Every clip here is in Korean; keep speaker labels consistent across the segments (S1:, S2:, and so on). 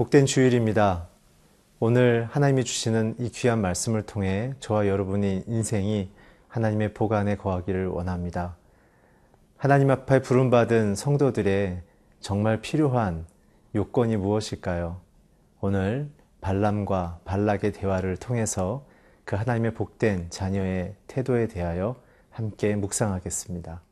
S1: 복된 주일입니다. 오늘 하나님이 주시는 이 귀한 말씀을 통해 저와 여러분의 인생이 하나님의 보관에 거하기를 원합니다. 하나님 앞에 부름받은 성도들의 정말 필요한 요건이 무엇일까요? 오늘 발람과 발락의 대화를 통해서 그 하나님의 복된 자녀의 태도에 대하여 함께 묵상하겠습니다.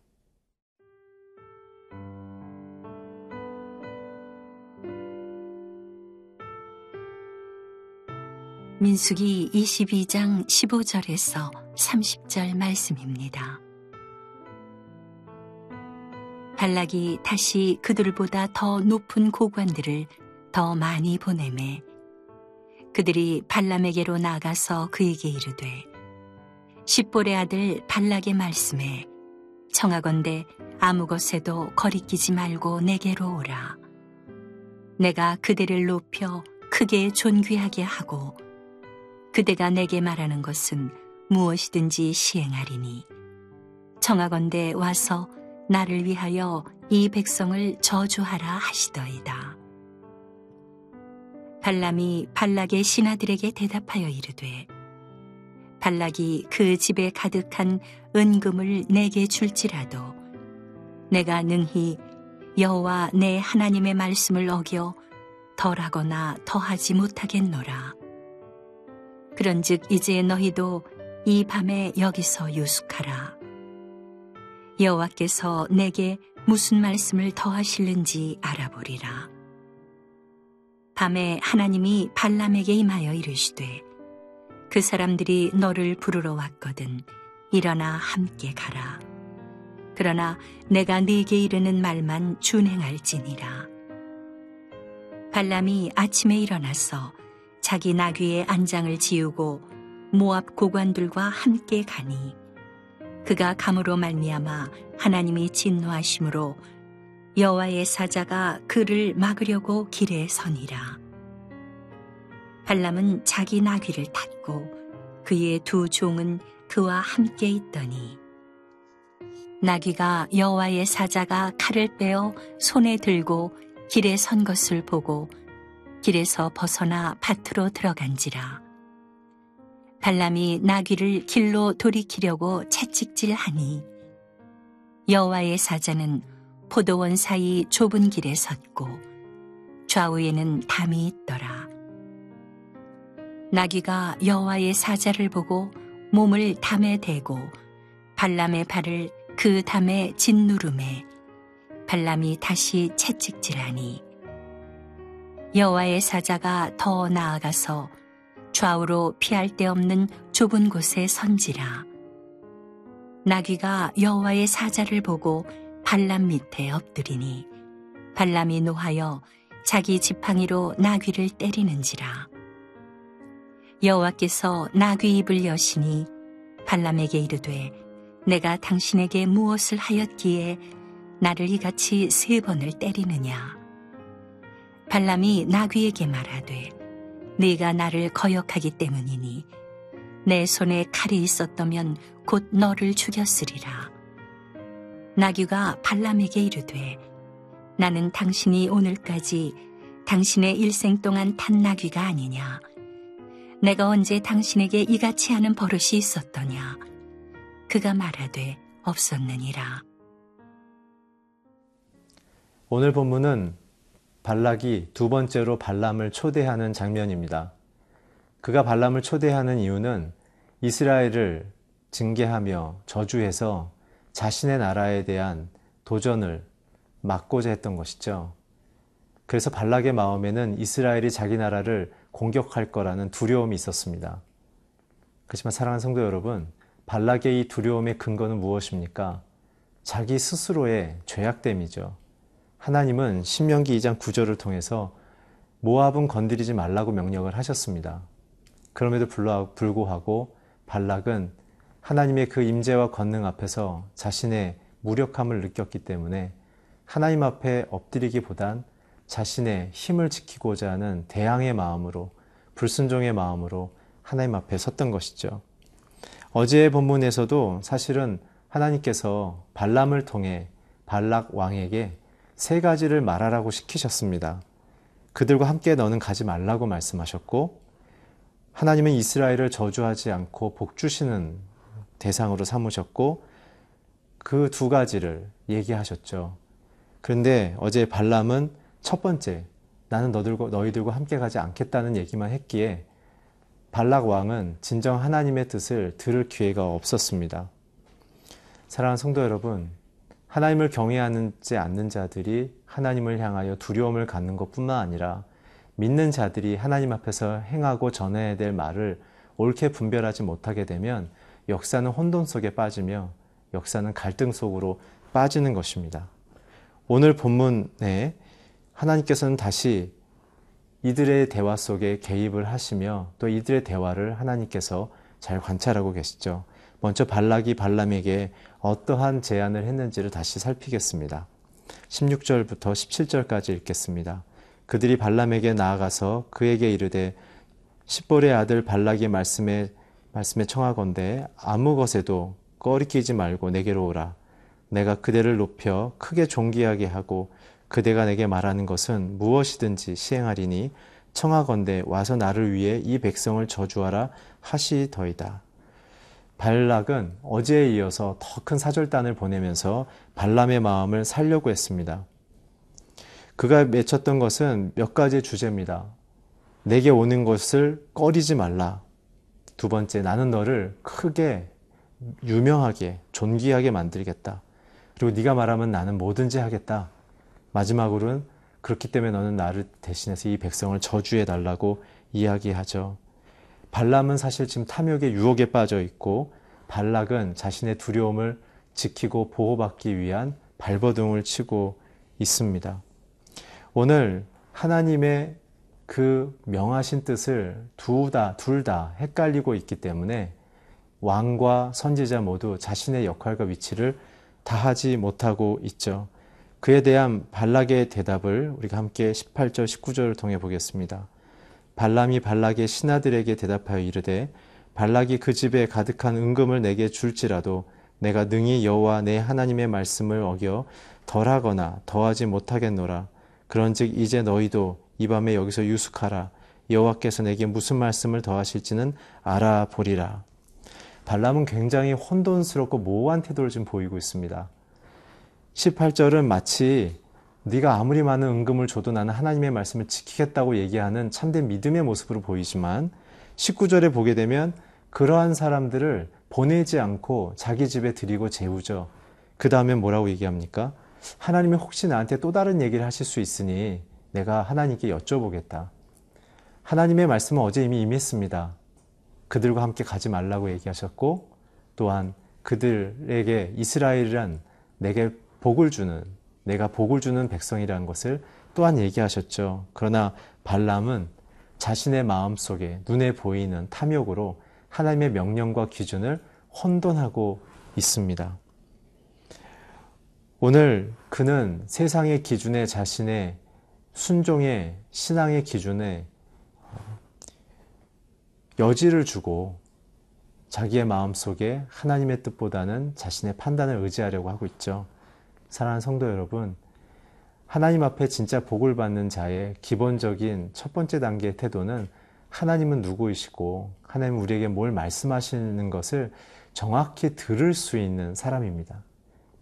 S2: 민숙이 22장 15절에서 30절 말씀입니다. 발락이 다시 그들보다 더 높은 고관들을 더 많이 보내매 그들이 발람에게로 나가서 그에게 이르되 십볼의 아들 발락의 말씀에 청하건대 아무 것에도 거리끼지 말고 내게로 오라 내가 그대를 높여 크게 존귀하게 하고 그대가 내게 말하는 것은 무엇이든지 시행하리니 청하건대 와서 나를 위하여 이 백성을 저주하라 하시더이다. 발람이 발락의 신하들에게 대답하여 이르되 발락이 그 집에 가득한 은금을 내게 줄지라도 내가 능히 여호와 내 하나님의 말씀을 어겨 덜하거나 더하지 못하겠노라. 그런즉 이제 너희도 이 밤에 여기서 유숙하라. 여호와께서 내게 무슨 말씀을 더하실는지 알아보리라. 밤에 하나님이 발람에게 임하여 이르시되 그 사람들이 너를 부르러 왔거든 일어나 함께 가라. 그러나 내가 네게 이르는 말만 준행할지니라. 발람이 아침에 일어나서 자기 나귀의 안장을 지우고 모압 고관들과 함께 가니 그가 감으로 말미암아 하나님이 진노하심으로 여호와의 사자가 그를 막으려고 길에 서니라. 발람은 자기 나귀를 탔고 그의 두 종은 그와 함께 있더니 나귀가 여호와의 사자가 칼을 빼어 손에 들고 길에 선 것을 보고 길에서 벗어나 밭으로 들어간지라. 발람이 나귀를 길로 돌이키려고 채찍질하니 여호와의 사자는 포도원 사이 좁은 길에 섰고 좌우에는 담이 있더라. 나귀가 여호와의 사자를 보고 몸을 담에 대고 발람의 발을 그 담에 짓누름에 발람이 다시 채찍질하니 여호와의 사자가 더 나아가서 좌우로 피할 데 없는 좁은 곳에 선지라. 나귀가 여호와의 사자를 보고 발람 밑에 엎드리니 발람이 노하여 자기 지팡이로 나귀를 때리는지라. 여호와께서 나귀 입을 여시니 발람에게 이르되 내가 당신에게 무엇을 하였기에 나를 이같이 세 번을 때리느냐. 발람이 나귀에게 말하되 네가 나를 거역하기 때문이니 내 손에 칼이 있었다면 곧 너를 죽였으리라. 나귀가 발람에게 이르되 나는 당신이 오늘까지 당신의 일생 동안 탄 나귀가 아니냐. 내가 언제 당신에게 이같이 하는 버릇이 있었더냐. 그가 말하되 없었느니라.
S1: 오늘 본문은 발락이 두 번째로 발람을 초대하는 장면입니다. 그가 발람을 초대하는 이유는 이스라엘을 징계하며 저주해서 자신의 나라에 대한 도전을 막고자 했던 것이죠. 그래서 발락의 마음에는 이스라엘이 자기 나라를 공격할 거라는 두려움이 있었습니다. 그렇지만 사랑하는 성도 여러분, 발락의 이 두려움의 근거는 무엇입니까? 자기 스스로의 죄악됨이죠. 하나님은 신명기 2장 9절을 통해서 모압은 건드리지 말라고 명령을 하셨습니다. 그럼에도 불구하고 발락은 하나님의 그 임재와 권능 앞에서 자신의 무력함을 느꼈기 때문에 하나님 앞에 엎드리기보단 자신의 힘을 지키고자 하는 대항의 마음으로 불순종의 마음으로 하나님 앞에 섰던 것이죠. 어제의 본문에서도 사실은 하나님께서 발람을 통해 발락 왕에게 세 가지를 말하라고 시키셨습니다. 그들과 함께 너는 가지 말라고 말씀하셨고 하나님은 이스라엘을 저주하지 않고 복 주시는 대상으로 삼으셨고 그 두 가지를 얘기하셨죠. 그런데 어제 발람은 첫 번째 나는 너들과 너희들과 함께 가지 않겠다는 얘기만 했기에 발락 왕은 진정 하나님의 뜻을 들을 기회가 없었습니다. 사랑하는 성도 여러분, 하나님을 경외하지 않는 자들이 하나님을 향하여 두려움을 갖는 것뿐만 아니라 믿는 자들이 하나님 앞에서 행하고 전해야 될 말을 옳게 분별하지 못하게 되면 역사는 혼돈 속에 빠지며 역사는 갈등 속으로 빠지는 것입니다. 오늘 본문에 하나님께서는 다시 이들의 대화 속에 개입을 하시며 또 이들의 대화를 하나님께서 잘 관찰하고 계시죠. 먼저 발락이 발람에게 어떠한 제안을 했는지를 다시 살피겠습니다. 16절부터 17절까지 읽겠습니다. 그들이 발람에게 나아가서 그에게 이르되 십볼의 아들 발락의 말씀에 말씀에 청하건대 아무 것에도 꺼리끼지 말고 내게로 오라. 내가 그대를 높여 크게 존귀하게 하고 그대가 내게 말하는 것은 무엇이든지 시행하리니 청하건대 와서 나를 위해 이 백성을 저주하라 하시더이다. 발락은 어제에 이어서 더 큰 사절단을 보내면서 발람의 마음을 살려고 했습니다. 그가 맺혔던 것은 몇 가지 주제입니다. 내게 오는 것을 꺼리지 말라. 두 번째, 나는 너를 크게 유명하게 존귀하게 만들겠다. 그리고 네가 말하면 나는 뭐든지 하겠다. 마지막으로는 그렇기 때문에 너는 나를 대신해서 이 백성을 저주해 달라고 이야기하죠. 발람은 사실 지금 탐욕의 유혹에 빠져 있고 발락은 자신의 두려움을 지키고 보호받기 위한 발버둥을 치고 있습니다. 오늘 하나님의 그 명하신 뜻을 두 다, 둘 다 헷갈리고 있기 때문에 왕과 선지자 모두 자신의 역할과 위치를 다하지 못하고 있죠. 그에 대한 발락의 대답을 우리가 함께 18절, 19절을 통해 보겠습니다. 발람이 발락의 신하들에게 대답하여 이르되 발락이 그 집에 가득한 은금을 내게 줄지라도 내가 능히 여호와 내 하나님의 말씀을 어겨 덜하거나 더하지 못하겠노라. 그런즉 이제 너희도 이 밤에 여기서 유숙하라. 여호와께서 내게 무슨 말씀을 더하실지는 알아보리라. 발람은 굉장히 혼돈스럽고 모호한 태도를 지금 보이고 있습니다. 18절은 마치 네가 아무리 많은 은금을 줘도 나는 하나님의 말씀을 지키겠다고 얘기하는 참된 믿음의 모습으로 보이지만 19절에 보게 되면 그러한 사람들을 보내지 않고 자기 집에 들이고 재우죠. 그 다음에 뭐라고 얘기합니까? 하나님이 혹시 나한테 또 다른 얘기를 하실 수 있으니 내가 하나님께 여쭤보겠다. 하나님의 말씀은 어제 이미 임했습니다. 그들과 함께 가지 말라고 얘기하셨고 또한 그들에게 이스라엘이란 내게 복을 주는 내가 복을 주는 백성이라는 것을 또한 얘기하셨죠. 그러나 발람은 자신의 마음 속에 눈에 보이는 탐욕으로 하나님의 명령과 기준을 혼돈하고 있습니다. 오늘 그는 세상의 기준에 자신의 순종의 신앙의 기준에 여지를 주고 자기의 마음 속에 하나님의 뜻보다는 자신의 판단을 의지하려고 하고 있죠. 사랑하는 성도 여러분, 하나님 앞에 진짜 복을 받는 자의 기본적인 첫 번째 단계의 태도는 하나님은 누구이시고 하나님 우리에게 뭘 말씀하시는 것을 정확히 들을 수 있는 사람입니다.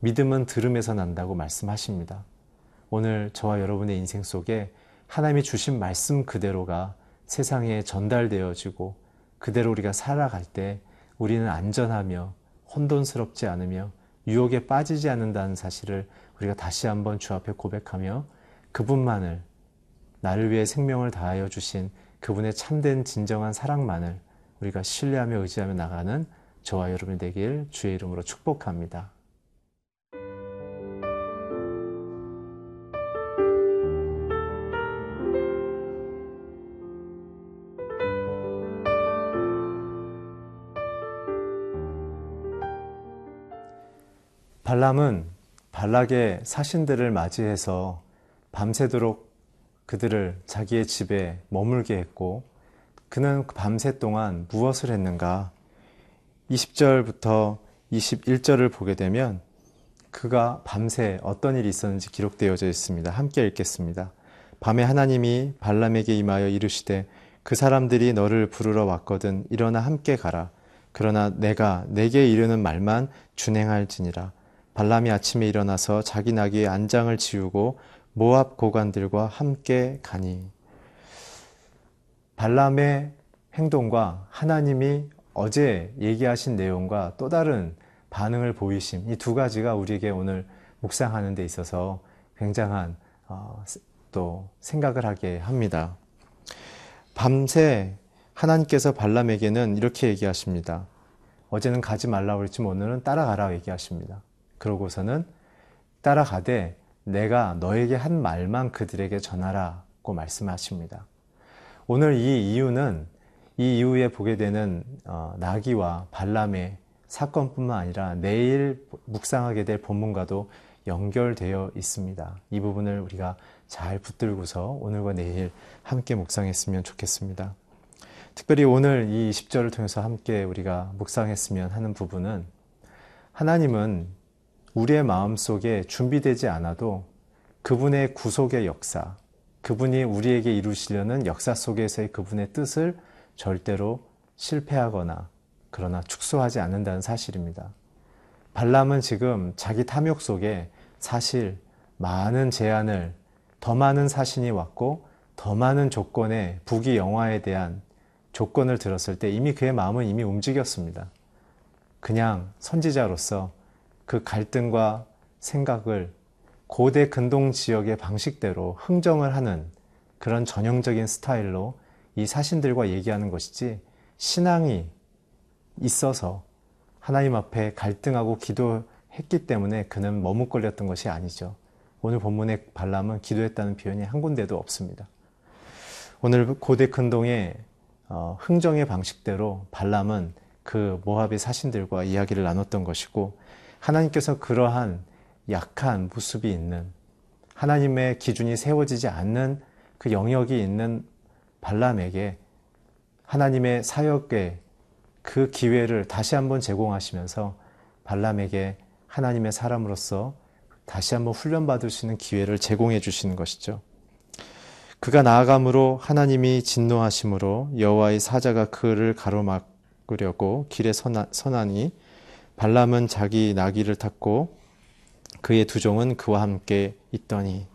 S1: 믿음은 들음에서 난다고 말씀하십니다. 오늘 저와 여러분의 인생 속에 하나님이 주신 말씀 그대로가 세상에 전달되어지고 그대로 우리가 살아갈 때 우리는 안전하며 혼돈스럽지 않으며 유혹에 빠지지 않는다는 사실을 우리가 다시 한번 주 앞에 고백하며 그분만을 나를 위해 생명을 다하여 주신 그분의 참된 진정한 사랑만을 우리가 신뢰하며 의지하며 나가는 저와 여러분이 되길 주의 이름으로 축복합니다. 발람은 발락의 사신들을 맞이해서 밤새도록 그들을 자기의 집에 머물게 했고 그는 밤새 동안 무엇을 했는가? 20절부터 21절을 보게 되면 그가 밤새 어떤 일이 있었는지 기록되어져 있습니다. 함께 읽겠습니다. 밤에 하나님이 발람에게 임하여 이르시되 그 사람들이 너를 부르러 왔거든 일어나 함께 가라. 그러나 내가 내게 이르는 말만 준행할지니라. 발람이 아침에 일어나서 자기 나귀의 안장을 지우고 모압 고관들과 함께 가니. 발람의 행동과 하나님이 어제 얘기하신 내용과 또 다른 반응을 보이심 이 두 가지가 우리에게 오늘 묵상하는 데 있어서 굉장한 어, 또 생각을 하게 합니다. 밤새 하나님께서 발람에게는 이렇게 얘기하십니다. 어제는 가지 말라고 그랬지만 오늘은 따라가라 얘기하십니다. 그러고서는 따라가되 내가 너에게 한 말만 그들에게 전하라고 말씀하십니다. 오늘 이 이유는 이 이후에 보게 되는 어, 나기와 발람의 사건뿐만 아니라 내일 묵상하게 될 본문과도 연결되어 있습니다. 이 부분을 우리가 잘 붙들고서 오늘과 내일 함께 묵상했으면 좋겠습니다. 특별히 오늘 이 10절을 통해서 함께 우리가 묵상했으면 하는 부분은 하나님은 우리의 마음 속에 준비되지 않아도 그분의 구속의 역사, 그분이 우리에게 이루시려는 역사 속에서의 그분의 뜻을 절대로 실패하거나 그러나 축소하지 않는다는 사실입니다. 발람은 지금 자기 탐욕 속에 사실 많은 제안을 더 많은 사신이 왔고 더 많은 조건의 부귀 영화에 대한 조건을 들었을 때 이미 그의 마음은 이미 움직였습니다. 그냥 선지자로서 그 갈등과 생각을 고대 근동 지역의 방식대로 흥정을 하는 그런 전형적인 스타일로 이 사신들과 얘기하는 것이지 신앙이 있어서 하나님 앞에 갈등하고 기도했기 때문에 그는 머뭇거렸던 것이 아니죠. 오늘 본문의 발람은 기도했다는 표현이 한 군데도 없습니다. 오늘 고대 근동의 어, 흥정의 방식대로 발람은 그 모압의 사신들과 이야기를 나눴던 것이고 하나님께서 그러한 약한 모습이 있는 하나님의 기준이 세워지지 않는 그 영역이 있는 발람에게 하나님의 사역의 그 기회를 다시 한번 제공하시면서 발람에게 하나님의 사람으로서 다시 한번 훈련받을 수 있는 기회를 제공해 주시는 것이죠. 그가 나아감으로 하나님이 진노하심으로 여호와의 사자가 그를 가로막으려고 길에 서나, 서나니 발람은 자기 나귀를 탔고 그의 두 종은 그와 함께 있더니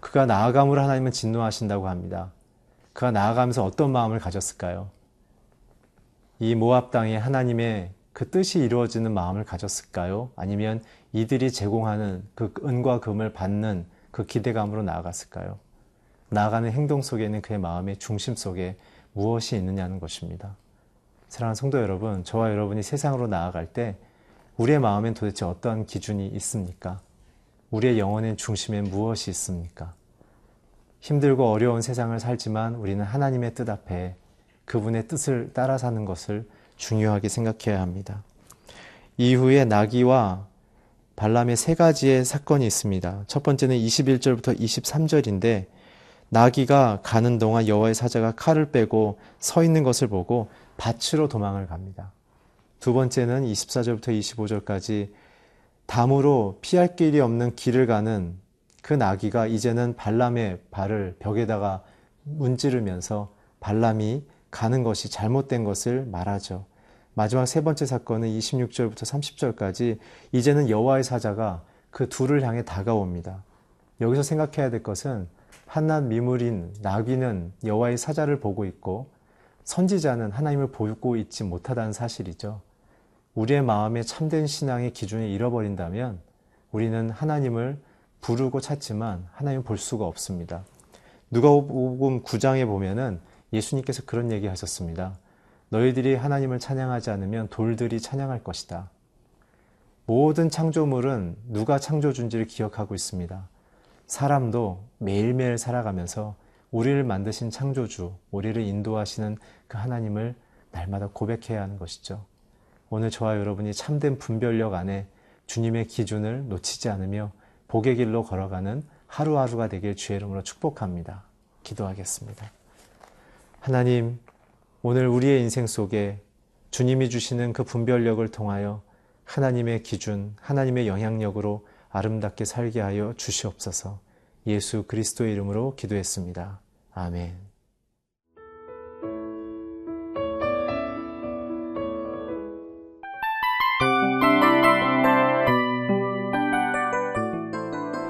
S1: 그가 나아감으로 하나님은 진노하신다고 합니다. 그가 나아가면서 어떤 마음을 가졌을까요? 이 모압 땅에 하나님의 그 뜻이 이루어지는 마음을 가졌을까요? 아니면 이들이 제공하는 그 은과 금을 받는 그 기대감으로 나아갔을까요? 나아가는 행동 속에는 그의 마음의 중심 속에 무엇이 있느냐는 것입니다. 사랑하는 성도 여러분, 저와 여러분이 세상으로 나아갈 때 우리의 마음엔 도대체 어떠한 기준이 있습니까? 우리의 영혼의 중심엔 무엇이 있습니까? 힘들고 어려운 세상을 살지만 우리는 하나님의 뜻 앞에 그분의 뜻을 따라 사는 것을 중요하게 생각해야 합니다. 이후에 나귀와 발람의 세 가지의 사건이 있습니다. 첫 번째는 21절부터 23절인데 나귀가 가는 동안 여호와의 사자가 칼을 빼고 서 있는 것을 보고 밭으로 도망을 갑니다. 두 번째는 24절부터 25절까지 담으로 피할 길이 없는 길을 가는 그 나귀가 이제는 발람의 발을 벽에다가 문지르면서 발람이 가는 것이 잘못된 것을 말하죠. 마지막 세 번째 사건은 26절부터 30절까지 이제는 여호와의 사자가 그 둘을 향해 다가옵니다. 여기서 생각해야 될 것은 한낱 미물인 나귀는 여호와의 사자를 보고 있고 선지자는 하나님을 보고 있지 못하다는 사실이죠. 우리의 마음에 참된 신앙의 기준을 잃어버린다면 우리는 하나님을 부르고 찾지만 하나님을 볼 수가 없습니다. 누가복음 9장에 보면은 예수님께서 그런 얘기 하셨습니다. 너희들이 하나님을 찬양하지 않으면 돌들이 찬양할 것이다. 모든 창조물은 누가 창조준지를 기억하고 있습니다. 사람도 매일매일 살아가면서 우리를 만드신 창조주, 우리를 인도하시는 그 하나님을 날마다 고백해야 하는 것이죠. 오늘 저와 여러분이 참된 분별력 안에 주님의 기준을 놓치지 않으며 복의 길로 걸어가는 하루하루가 되길 주의 이름으로 축복합니다. 기도하겠습니다. 하나님, 오늘 우리의 인생 속에 주님이 주시는 그 분별력을 통하여 하나님의 기준, 하나님의 영향력으로 아름답게 살게 하여 주시옵소서. 예수 그리스도의 이름으로 기도했습니다. 아멘.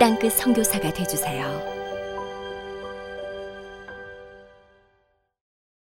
S3: 땅끝 선교사가 되주세요.